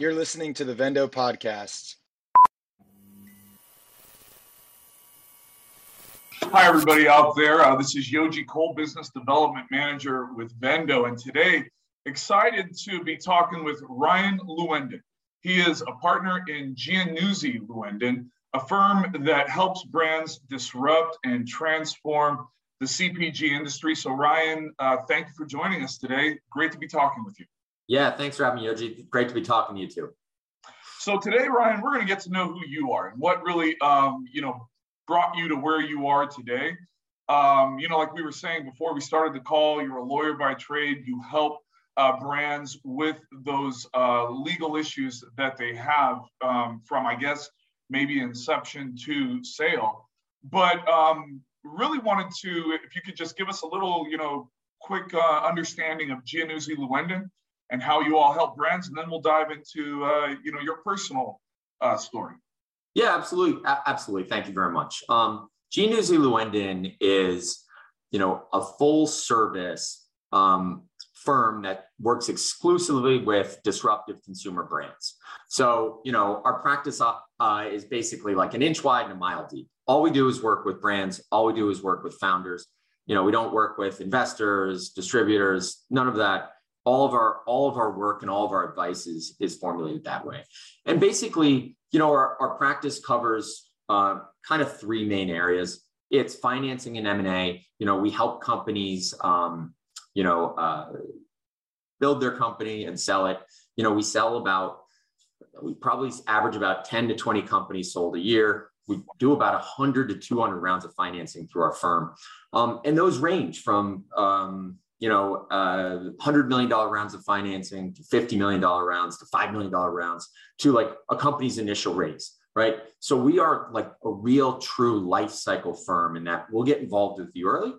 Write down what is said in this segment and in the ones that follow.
You're listening to the Vendo podcast. Hi, everybody out there. Uh, this is Yoji Cole, Business Development Manager with Vendo. And today, excited to be talking with Ryan Lewendon. He is a partner in Giannuzzi Lewendon, a firm that helps brands disrupt and transform the CPG industry. So, Ryan, uh, thank you for joining us today. Great to be talking with you. Yeah, thanks for having me, Yoji. Great to be talking to you too. So today, Ryan, we're going to get to know who you are and what really, um, you know, brought you to where you are today. Um, you know, like we were saying before we started the call, you're a lawyer by trade. You help uh, brands with those uh, legal issues that they have um, from, I guess, maybe inception to sale. But um, really wanted to, if you could just give us a little, you know, quick uh, understanding of Giannuzzi Lewendon and how you all help brands, and then we'll dive into uh, you know your personal uh, story. Yeah, absolutely, A- absolutely. Thank you very much. Um, Giannuzzi Lewendon is you know a full service um, firm that works exclusively with disruptive consumer brands. So you know our practice uh, is basically like an inch wide and a mile deep. All we do is work with brands. All we do is work with founders. You know, we don't work with investors, distributors, none of that all of our all of our work and all of our advice is, is formulated that way. And basically you know our, our practice covers uh, kind of three main areas. It's financing and m&a you know we help companies um, you know uh, build their company and sell it. You know we sell about we probably average about 10 to 20 companies sold a year. We do about 100 to 200 rounds of financing through our firm. Um, and those range from um, you know, uh, $100 million rounds of financing to $50 million rounds to $5 million rounds to like a company's initial raise, right? So we are like a real true life cycle firm in that we'll get involved with you early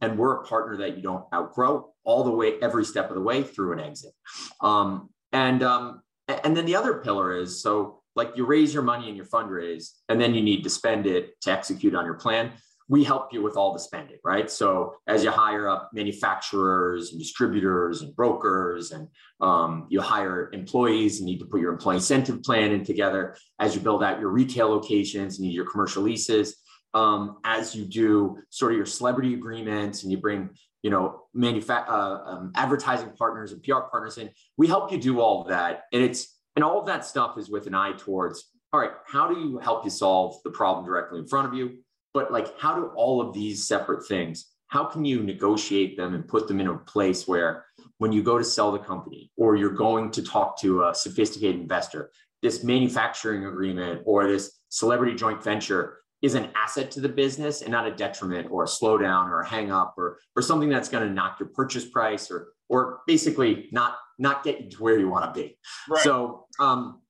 and we're a partner that you don't outgrow all the way, every step of the way through an exit. Um, and, um, and then the other pillar is, so like you raise your money in your fundraise and then you need to spend it to execute on your plan we help you with all the spending, right? So as you hire up manufacturers and distributors and brokers, and um, you hire employees, you need to put your employee incentive plan in together. As you build out your retail locations, you need your commercial leases. Um, as you do sort of your celebrity agreements, and you bring you know manufa- uh, um, advertising partners and PR partners in, we help you do all of that, and it's and all of that stuff is with an eye towards all right, how do you help you solve the problem directly in front of you? But like how do all of these separate things how can you negotiate them and put them in a place where when you go to sell the company or you're going to talk to a sophisticated investor this manufacturing agreement or this celebrity joint venture is an asset to the business and not a detriment or a slowdown or a hang up or, or something that's going to knock your purchase price or or basically not not get you to where you want to be right. so um,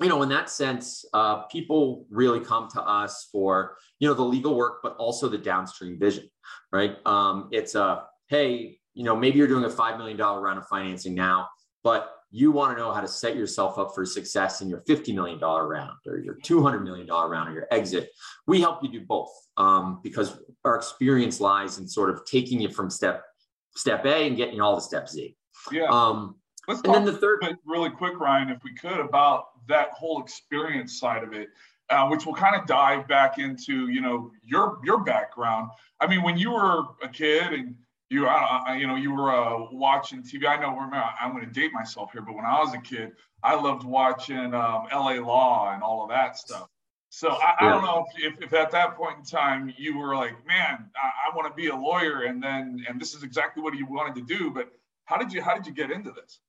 you know, in that sense, uh, people really come to us for, you know, the legal work, but also the downstream vision, right? Um, it's a, hey, you know, maybe you're doing a $5 million round of financing now, but you want to know how to set yourself up for success in your $50 million round or your $200 million round or your exit. We help you do both um, because our experience lies in sort of taking you from step, step A and getting you all the step Z. Yeah. Um, Let's and talk then the third, really quick, Ryan, if we could, about that whole experience side of it, uh, which will kind of dive back into you know your your background. I mean, when you were a kid and you uh, you know you were uh, watching TV. I know. Remember, I'm going to date myself here, but when I was a kid, I loved watching um, L.A. Law and all of that stuff. So I. I don't know if, if, if, at that point in time you were like, man, I, I want to be a lawyer, and then and this is exactly what you wanted to do. But how did you how did you get into this?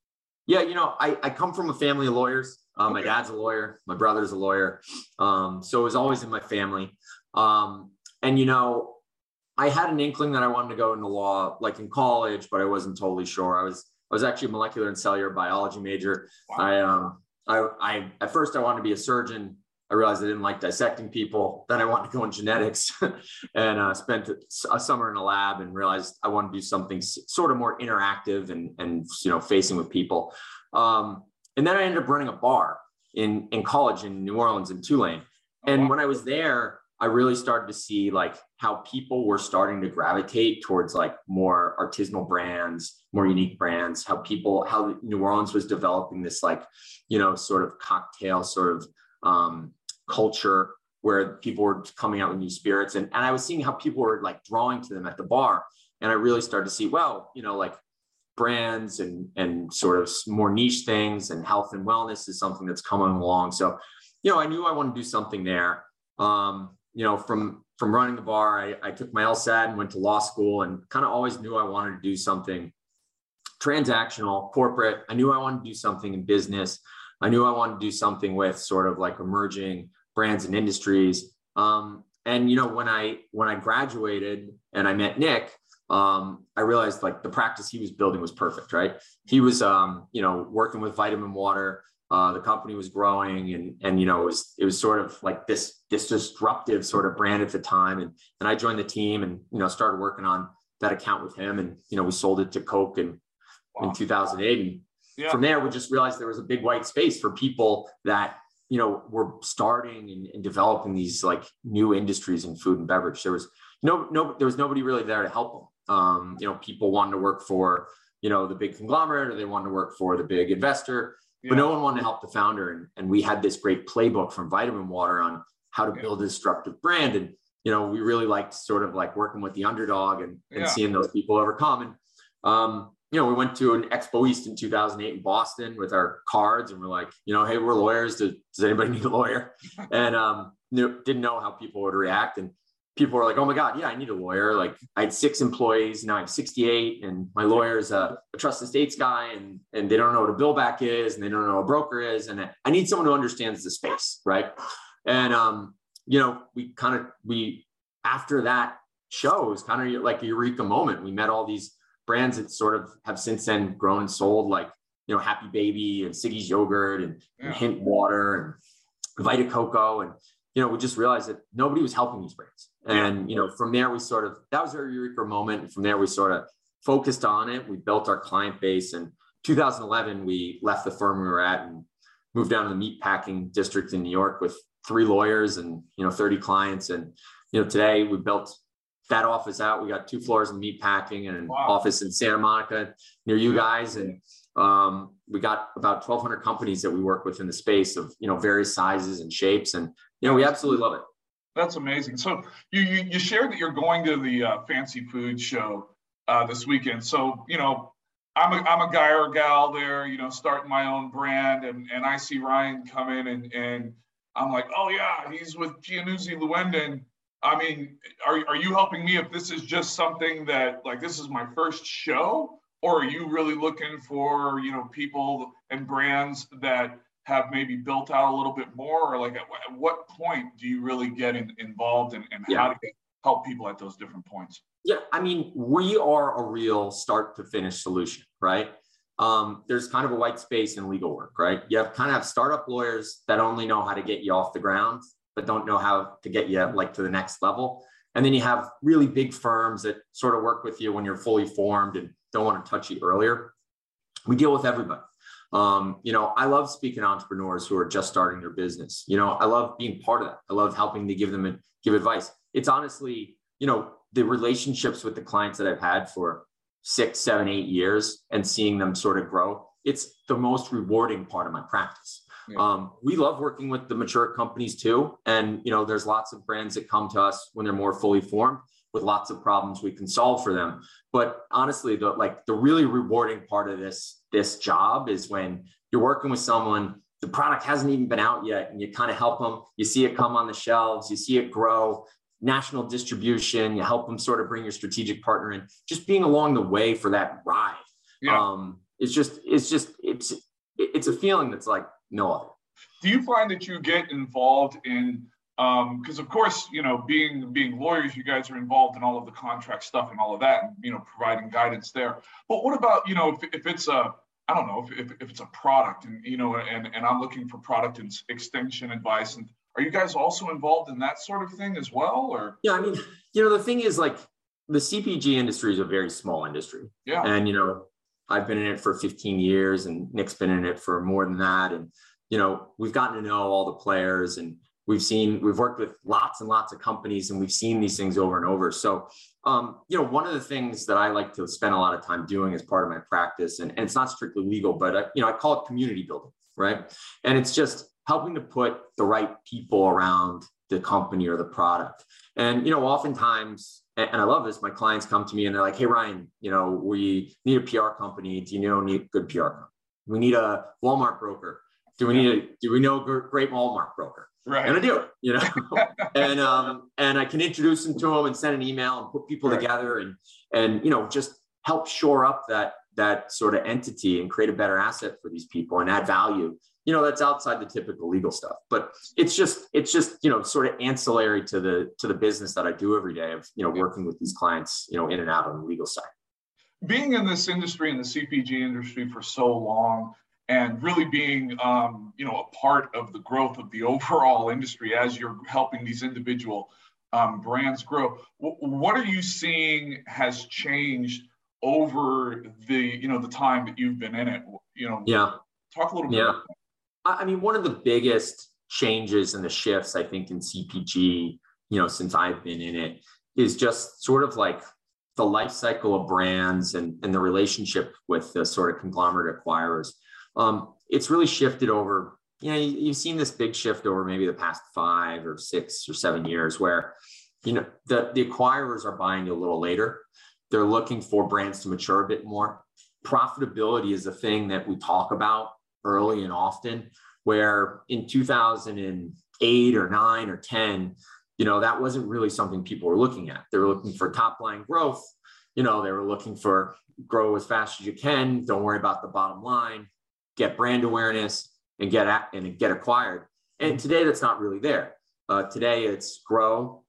Yeah, you know, I, I come from a family of lawyers. Um, okay. My dad's a lawyer. My brother's a lawyer. Um, so it was always in my family. Um, and, you know, I had an inkling that I wanted to go into law, like in college, but I wasn't totally sure. I was I was actually a molecular and cellular biology major. Wow. I um I, I at first I wanted to be a surgeon. I realized I didn't like dissecting people. Then I wanted to go in genetics, and uh, spent a summer in a lab and realized I wanted to do something sort of more interactive and and you know facing with people. Um, and then I ended up running a bar in, in college in New Orleans in Tulane. And when I was there, I really started to see like how people were starting to gravitate towards like more artisanal brands, more unique brands, how people, how New Orleans was developing this like, you know, sort of cocktail sort of um, culture where people were coming out with new spirits. And, and I was seeing how people were like drawing to them at the bar. And I really started to see, well, you know, like brands and, and sort of more niche things and health and wellness is something that's coming along. So, you know, I knew I wanted to do something there. Um, you know, from from running the bar, I, I took my LSAT and went to law school and kind of always knew I wanted to do something transactional, corporate. I knew I wanted to do something in business. I knew I wanted to do something with sort of like emerging brands and industries. Um, and you know, when I when I graduated and I met Nick, um, I realized like the practice he was building was perfect. Right? He was, um, you know, working with vitamin water. Uh, the company was growing, and and you know, it was it was sort of like this this disruptive sort of brand at the time. And and I joined the team, and you know, started working on that account with him, and you know, we sold it to Coke in wow. in 2008. And yeah. from there, we just realized there was a big white space for people that you know were starting and, and developing these like new industries in food and beverage. There was no no there was nobody really there to help them. Um, you know, people wanted to work for you know the big conglomerate or they wanted to work for the big investor yeah. but no one wanted to help the founder and, and we had this great playbook from vitamin water on how to yeah. build a disruptive brand and you know we really liked sort of like working with the underdog and, and yeah. seeing those people overcome and um, you know, we went to an Expo East in 2008 in Boston with our cards, and we're like, you know, hey, we're lawyers. Does, does anybody need a lawyer? And um, knew, didn't know how people would react. And people were like, oh my God, yeah, I need a lawyer. Like I had six employees, now I have 68, and my lawyer is a, a trust estates guy, and and they don't know what a bill back is, and they don't know what a broker is, and I need someone who understands the space, right? And um, you know, we kind of we after that show was kind of like a eureka moment. We met all these brands that sort of have since then grown and sold, like you know Happy Baby and Siggi's yogurt and, yeah. and Hint water and Vita Coco, and you know we just realized that nobody was helping these brands. And you know from there we sort of that was our eureka moment. And from there we sort of focused on it. We built our client base. And 2011 we left the firm we were at and moved down to the meat packing district in New York with three lawyers and you know 30 clients. And you know today we built that office out. We got two floors in meat packing and an wow. office in Santa Monica near you guys. And um, we got about 1,200 companies that we work with in the space of you know various sizes and shapes, and you know we absolutely love it. That's amazing. So you you, you shared that you're going to the uh, fancy food show uh, this weekend. So you know I'm a, I'm a guy or a gal there, you know, starting my own brand, and and I see Ryan come in and and I'm like, oh yeah, he's with Giannuzzi Lewendon I mean, are, are you helping me if this is just something that like this is my first show? Or are you really looking for, you know, people and brands that have maybe built out a little bit more? Or like at, at what point do you really get in, involved and, and yeah. how to help people at those different points? Yeah, I mean, we are a real start to finish solution, right? Um, there's kind of a white space in legal work, right? You have kind of have startup lawyers that only know how to get you off the ground but don't know how to get you like to the next level. And then you have really big firms that sort of work with you when you're fully formed and don't want to touch you earlier. We deal with everybody. Um, you know, I love speaking to entrepreneurs who are just starting their business. You know, I love being part of that. I love helping to give them and give advice. It's honestly, you know, the relationships with the clients that I've had for six, seven, eight years and seeing them sort of grow. It's the most rewarding part of my practice. Yeah. Um, we love working with the mature companies too. And, you know, there's lots of brands that come to us when they're more fully formed with lots of problems we can solve for them. But honestly, the like the really rewarding part of this, this job is when you're working with someone, the product hasn't even been out yet, and you kind of help them, you see it come on the shelves, you see it grow, national distribution, you help them sort of bring your strategic partner in, just being along the way for that ride. Yeah. Um, it's just, it's just, it's, it's a feeling that's like no other. Do you find that you get involved in because um, of course you know being being lawyers you guys are involved in all of the contract stuff and all of that and you know providing guidance there. But what about you know if, if it's a i don't know if, if, if it's a product and you know and, and i'm looking for product and extension advice and are you guys also involved in that sort of thing as well or? Yeah i mean you know the thing is like the cpg industry is a very small industry. Yeah. And you know I've been in it for 15 years and Nick's been in it for more than that. And, you know, we've gotten to know all the players and, We've seen, we've worked with lots and lots of companies and we've seen these things over and over. So, um, you know, one of the things that I like to spend a lot of time doing as part of my practice, and, and it's not strictly legal, but, I, you know, I call it community building, right? And it's just helping to put the right people around the company or the product. And, you know, oftentimes, and I love this, my clients come to me and they're like, hey, Ryan, you know, we need a PR company. Do you know need good PR? Company? We need a Walmart broker. Do we need a, do we know a great Walmart broker? Right. And I do you know, and um, and I can introduce them to them and send an email and put people right. together and and you know just help shore up that that sort of entity and create a better asset for these people and add value. You know, that's outside the typical legal stuff, but it's just it's just you know sort of ancillary to the to the business that I do every day of you know working with these clients you know in and out on the legal side. Being in this industry in the CPG industry for so long, and really being um, you know a part of the growth of the overall industry as you're helping these individual um, brands grow w- what are you seeing has changed over the you know the time that you've been in it? You know yeah. talk a little bit yeah i mean one of the biggest changes and the shifts i think in cpg you know since i've been in it is just sort of like the life cycle of brands and, and the relationship with the sort of conglomerate acquirers um, it's really shifted over. You know, you, have seen this big shift over maybe the past five or six or seven years, where you know the the acquirers are buying a little later. They're looking for brands to mature a bit more. Profitability is a thing that we talk about early and often. Where in 2008 or nine or 10, you know, that wasn't really something people were looking at. They were looking for top line growth. You know, they were looking for grow as fast as you can. Don't worry about the bottom line get brand awareness and get at, and get acquired. And today that's not really there. Uh, today it's grow,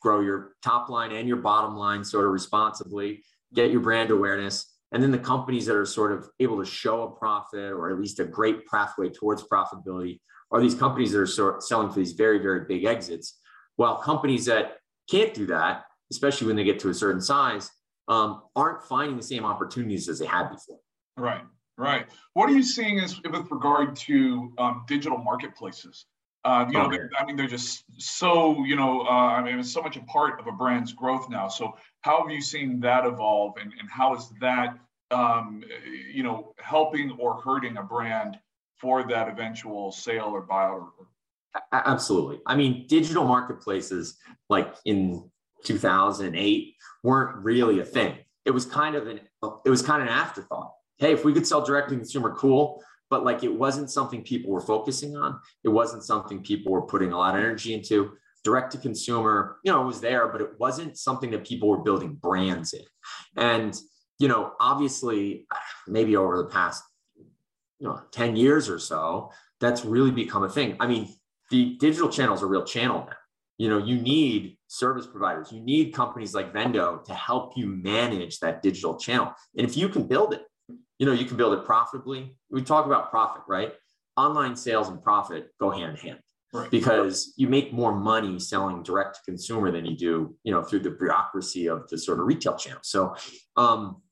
grow your top line and your bottom line sort of responsibly, get your brand awareness. And then the companies that are sort of able to show a profit or at least a great pathway towards profitability are these companies that are sort of selling for these very, very big exits. While companies that can't do that, especially when they get to a certain size, um, aren't finding the same opportunities as they had before. Right. Right. What are you seeing as with regard to um, digital marketplaces? Uh, you know, I mean, they're just so, you know, uh, I mean, it's so much a part of a brand's growth now. So, how have you seen that evolve, and, and how is that, um, you know, helping or hurting a brand for that eventual sale or buyout? Or... Absolutely. I mean, digital marketplaces, like in 2008, weren't really a thing. It was kind of an, it was kind of an afterthought hey, if we could sell direct to consumer, cool. But like it wasn't something people were focusing on. It wasn't something people were putting a lot of energy into. Direct to consumer, you know, it was there, but it wasn't something that people were building brands in. And, you know, obviously, maybe over the past, you know, 10 years or so, that's really become a thing. I mean, the digital channel is a real channel now. You know, you need service providers, you need companies like Vendo to help you manage that digital channel. And if you can build it, you know, you can build it profitably. We talk about profit, right? Online sales and profit go hand in hand. Right. Because you make more money selling direct to consumer than you do, you know, through the bureaucracy of the sort of retail channel. So, um,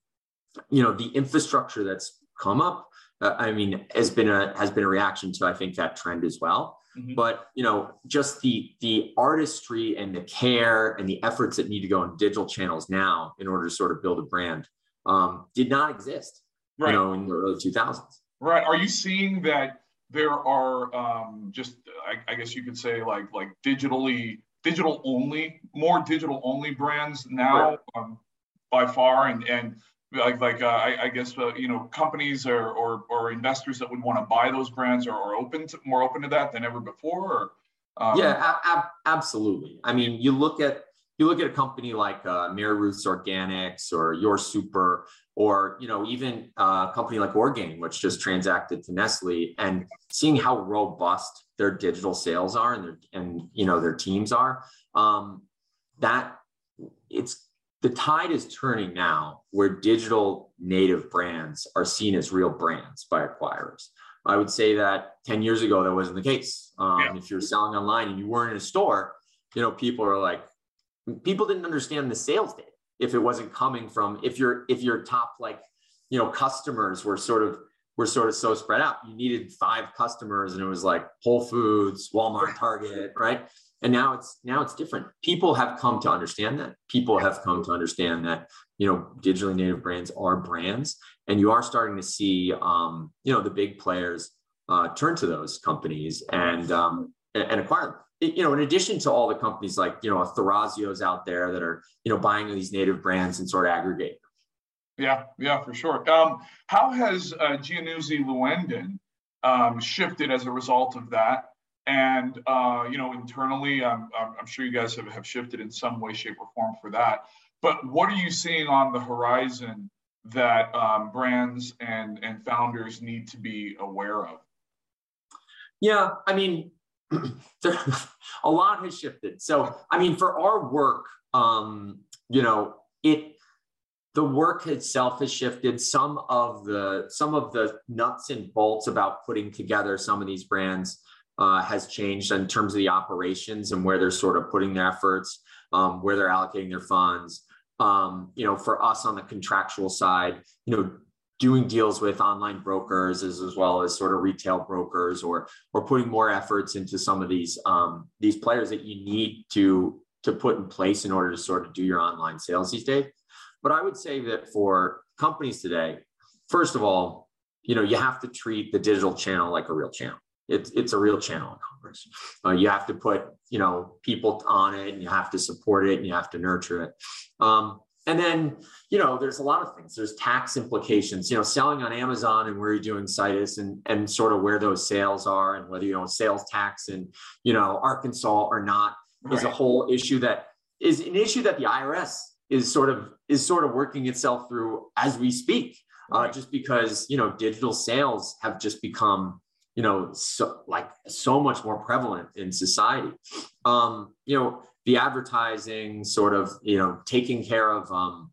you know, the infrastructure that's come up, uh, I mean, has been a has been a reaction to I think that trend as well. Mm-hmm. But you know, just the the artistry and the care and the efforts that need to go in digital channels now in order to sort of build a brand um, did not exist right. you know, in the early 2000s. Right. Are you seeing that there are um, just, I, I, guess you could say, like like digitally, digital only, more digital only brands now right. um, by far, and and like like uh, I, I, guess uh, you know companies or, or, or investors that would want to buy those brands are, are open to more open to that than ever before. Or, um... yeah, a- a- absolutely. I mean, you look at you look at a company like uh, Mary Ruth's Organics or Your Super, or you know even a company like Orgain, which just transacted to Nestle, and seeing how robust their digital sales are and their and you know their teams are, um, that it's the tide is turning now where digital native brands are seen as real brands by acquirers. I would say that 10 years ago, that wasn't the case. Um, yeah. If you're selling online and you weren't in a store, you know, people are like, people didn't understand the sales data if it wasn't coming from if your if your top like you know customers were sort of were sort of so spread out. You needed five customers, and it was like Whole Foods, Walmart, Target, right? And now it's now it's different. People have come to understand that. People have come to understand that you know digitally native brands are brands, and you are starting to see um, you know the big players uh, turn to those companies and um, and acquire them you know, in addition to all the companies like, you know, Thrasio's out there that are, you know, buying these native brands and sort of aggregate. Yeah, yeah, for sure. Um, how has uh, Giannuzzi um, shifted as a result of that? And, uh, you know, internally, I'm, I'm sure you guys have, have shifted in some way, shape, or form for that. But what are you seeing on the horizon that um, brands and, and founders need to be aware of? Yeah, I mean, a lot has shifted. So, I mean, for our work, um, you know, it the work itself has shifted. Some of the some of the nuts and bolts about putting together some of these brands uh, has changed in terms of the operations and where they're sort of putting their efforts, um, where they're allocating their funds. Um, you know, for us on the contractual side, you know, doing deals with online brokers as, as well as sort of retail brokers or or putting more efforts into some of these um, these players that you need to to put in place in order to sort of do your online sales these days. But I would say that for companies today, first of all, you know, you have to treat the digital channel like a real channel. It's it's a real channel in commerce. Uh, you have to put you know people on it, and you have to support it, and you have to nurture it. Um, and then, you know, there's a lot of things. There's tax implications, you know, selling on Amazon and where you're doing situs and, and sort of where those sales are and whether you know sales tax in, you know, Arkansas or not right. is a whole issue that is an issue that the IRS is sort of is sort of working itself through as we speak. Uh, right. Uh, just because you know digital sales have just become you know so like so much more prevalent in society. Um, you know, the advertising sort of you know taking care of um,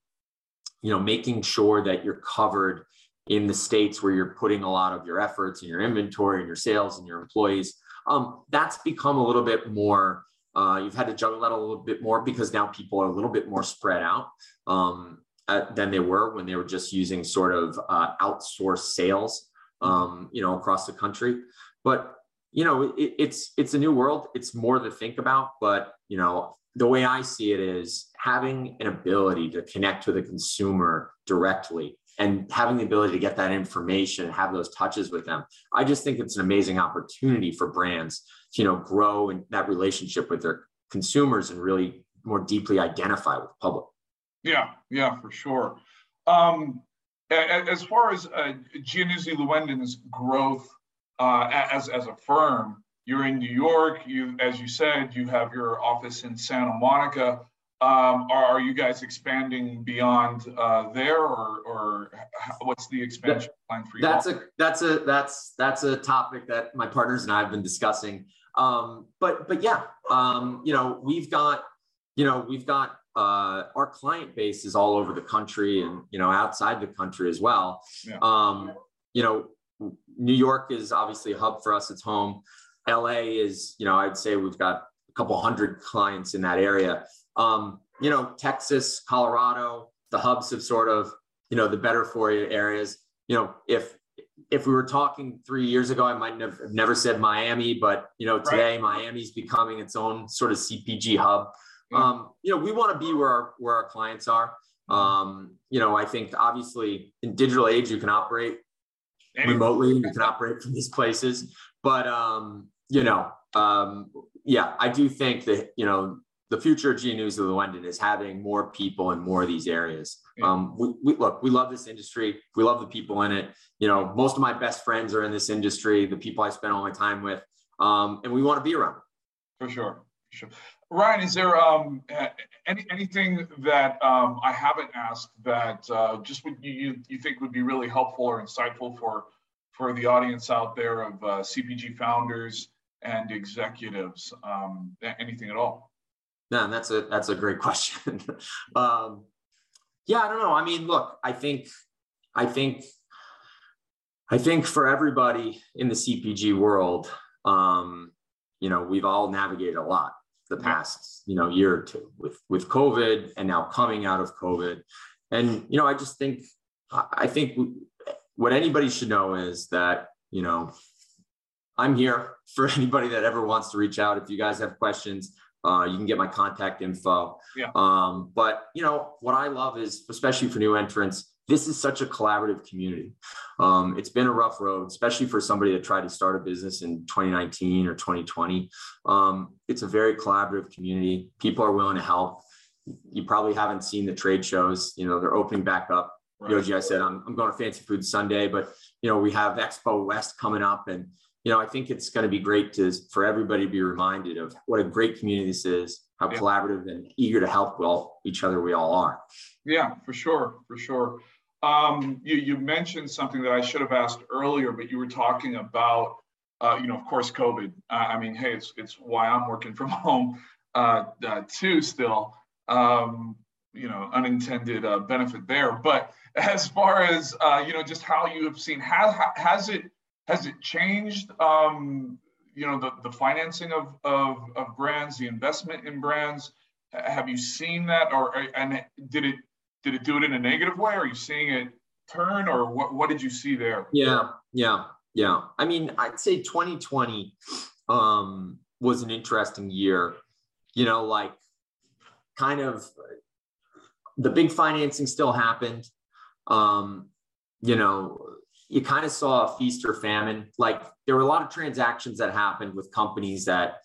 you know making sure that you're covered in the states where you're putting a lot of your efforts and your inventory and your sales and your employees. Um, that's become a little bit more uh, you've had to juggle that a little bit more because now people are a little bit more spread out um, than they were when they were just using sort of uh, outsourced sales um, you know across the country. But you know, it, it's it's a new world. It's more to think about, but you know, the way I see it is having an ability to connect to the consumer directly and having the ability to get that information, and have those touches with them. I just think it's an amazing opportunity for brands to, you know, grow in that relationship with their consumers and really more deeply identify with the public. Yeah, yeah, for sure. Um, as far as uh, Giannuzzi Lewendon's growth uh, as, as a firm. You're in New York. You, as you said, you have your office in Santa Monica. Um, are, are, you guys expanding beyond uh, there, or, or what's the expansion plan for you? That's all? a that's a that's that's a topic that my partners and I have been discussing. Um, but but yeah, um, you know, we've got you know we've got uh, our client base is all over the country and you know outside the country as well. Yeah. Um, you know, New York is obviously a hub for us. It's home. LA is, you know, I'd say we've got a couple hundred clients in that area. Um, you know, Texas, Colorado, the hubs of sort of, you know, the better for you areas. You know, if if we were talking three years ago, I might have never said Miami, but you know, today right. Miami's becoming its own sort of CPG hub. Mm-hmm. Um, you know, we want to be where our where our clients are. Um, you know, I think obviously in digital age, you can operate remotely. You can operate from these places. But um, you know, um, yeah, I do think that you know the future of Giannuzzi Lewendon is having more people in more of these areas. Yeah. Um, we, we, look, we love this industry. We love the people in it. You know, most of my best friends are in this industry. The people I spend all my time with, um, and we want to be around. For sure, Ryan, is there um, any, anything that um, I haven't asked that uh, just would you, you think would be really helpful or insightful for for the audience out there of uh, CPG founders and executives? Um, anything at all? No, that's a that's a great question. um, yeah, I don't know. I mean, look, I think I think I think for everybody in the CPG world, um, you know, we've all navigated a lot the past you know year or two with with covid and now coming out of covid and you know i just think i think what anybody should know is that, you know, I'm here for anybody that ever wants to reach out. If you guys have questions, uh, you can get my contact info. Yeah. Um, but you know what I love is, especially for new entrants, this is such a collaborative community. Um, it's been a rough road, especially for somebody that tried to start a business in 2019 or 2020. Um, it's a very collaborative community. People are willing to help. You probably haven't seen the trade shows. You know they're opening back up. Right. Yoji, I said I'm, I'm going to Fancy Food Sunday, but you know we have Expo West coming up, and you know, I think it's going to be great to for everybody to be reminded of what a great community this is, how yeah. collaborative and eager to help well each other we all are. Yeah, for sure, for sure. Um, you, you mentioned something that I should have asked earlier, but you were talking about, uh, you know, of course, COVID. Uh, I mean, hey, it's it's why I'm working from home uh, uh too. Still, um, you know, unintended uh, benefit there. But as far as uh, you know, just how you have seen, has has it has it changed um, you know the, the financing of, of, of brands the investment in brands have you seen that or and did it did it do it in a negative way? Are you seeing it turn or what, what did you see there? Yeah yeah yeah. I mean i'd say 2020 um, was an interesting year. You know like kind of the big financing still happened. Um, you know you kind of saw a feast or famine. Like there were a lot of transactions that happened with companies that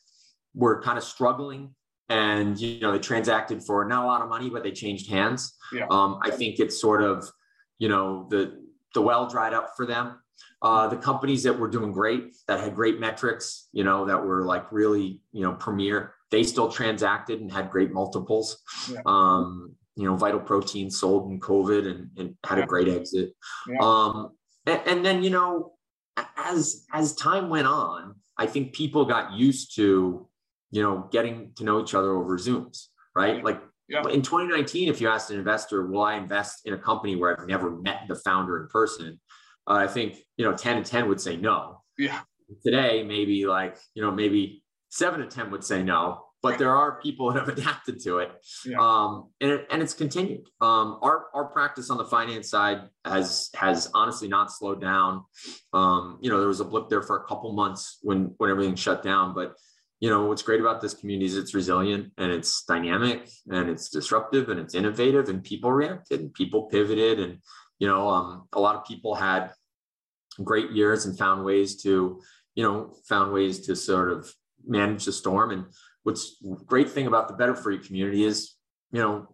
were kind of struggling and you know they transacted for not a lot of money but they changed hands yeah. um, i think it's sort of you know the the well dried up for them uh, the companies that were doing great that had great metrics you know that were like really you know premier they still transacted and had great multiples yeah. um, you know vital protein sold in covid and, and had yeah. a great exit um, and, and then you know as as time went on i think people got used to you know getting to know each other over zooms right? Like yeah. in 2019 if you asked an investor will i invest in a company where i've never met the founder in person? Uh, i think you know 10 and 10 would say no. Yeah. Today maybe like you know maybe 7 to 10 would say no but there are people that have adapted to it. Yeah. um, and, it, and it's continued. Um, our, our practice on the finance side has has honestly not slowed down. Um, you know there was a blip there for a couple months when when everything shut down but you know what's great about this community is it's resilient and it's dynamic and it's disruptive and it's innovative and people reacted and people pivoted and you know um, a lot of people had great years and found ways to you know found ways to sort of manage the storm and what's great thing about the better for you community is you know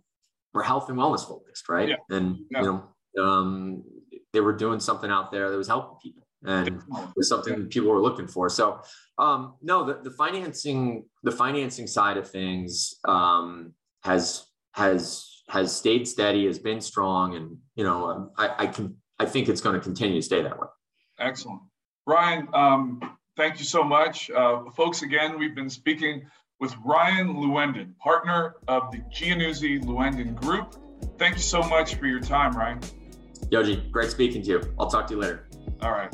we're health and wellness focused right yeah. and yeah. you know um, they were doing something out there that was helping people and it was something that people were looking for so um, no the, the financing the financing side of things um, has has has stayed steady has been strong and you know um, I, I can i think it's going to continue to stay that way excellent ryan um, thank you so much uh, folks again we've been speaking with Ryan Lewendon, partner of the Giannuzzi Lewendon Group. Thank you so much for your time, Ryan. Yoji, great speaking to you. I'll talk to you later. All right.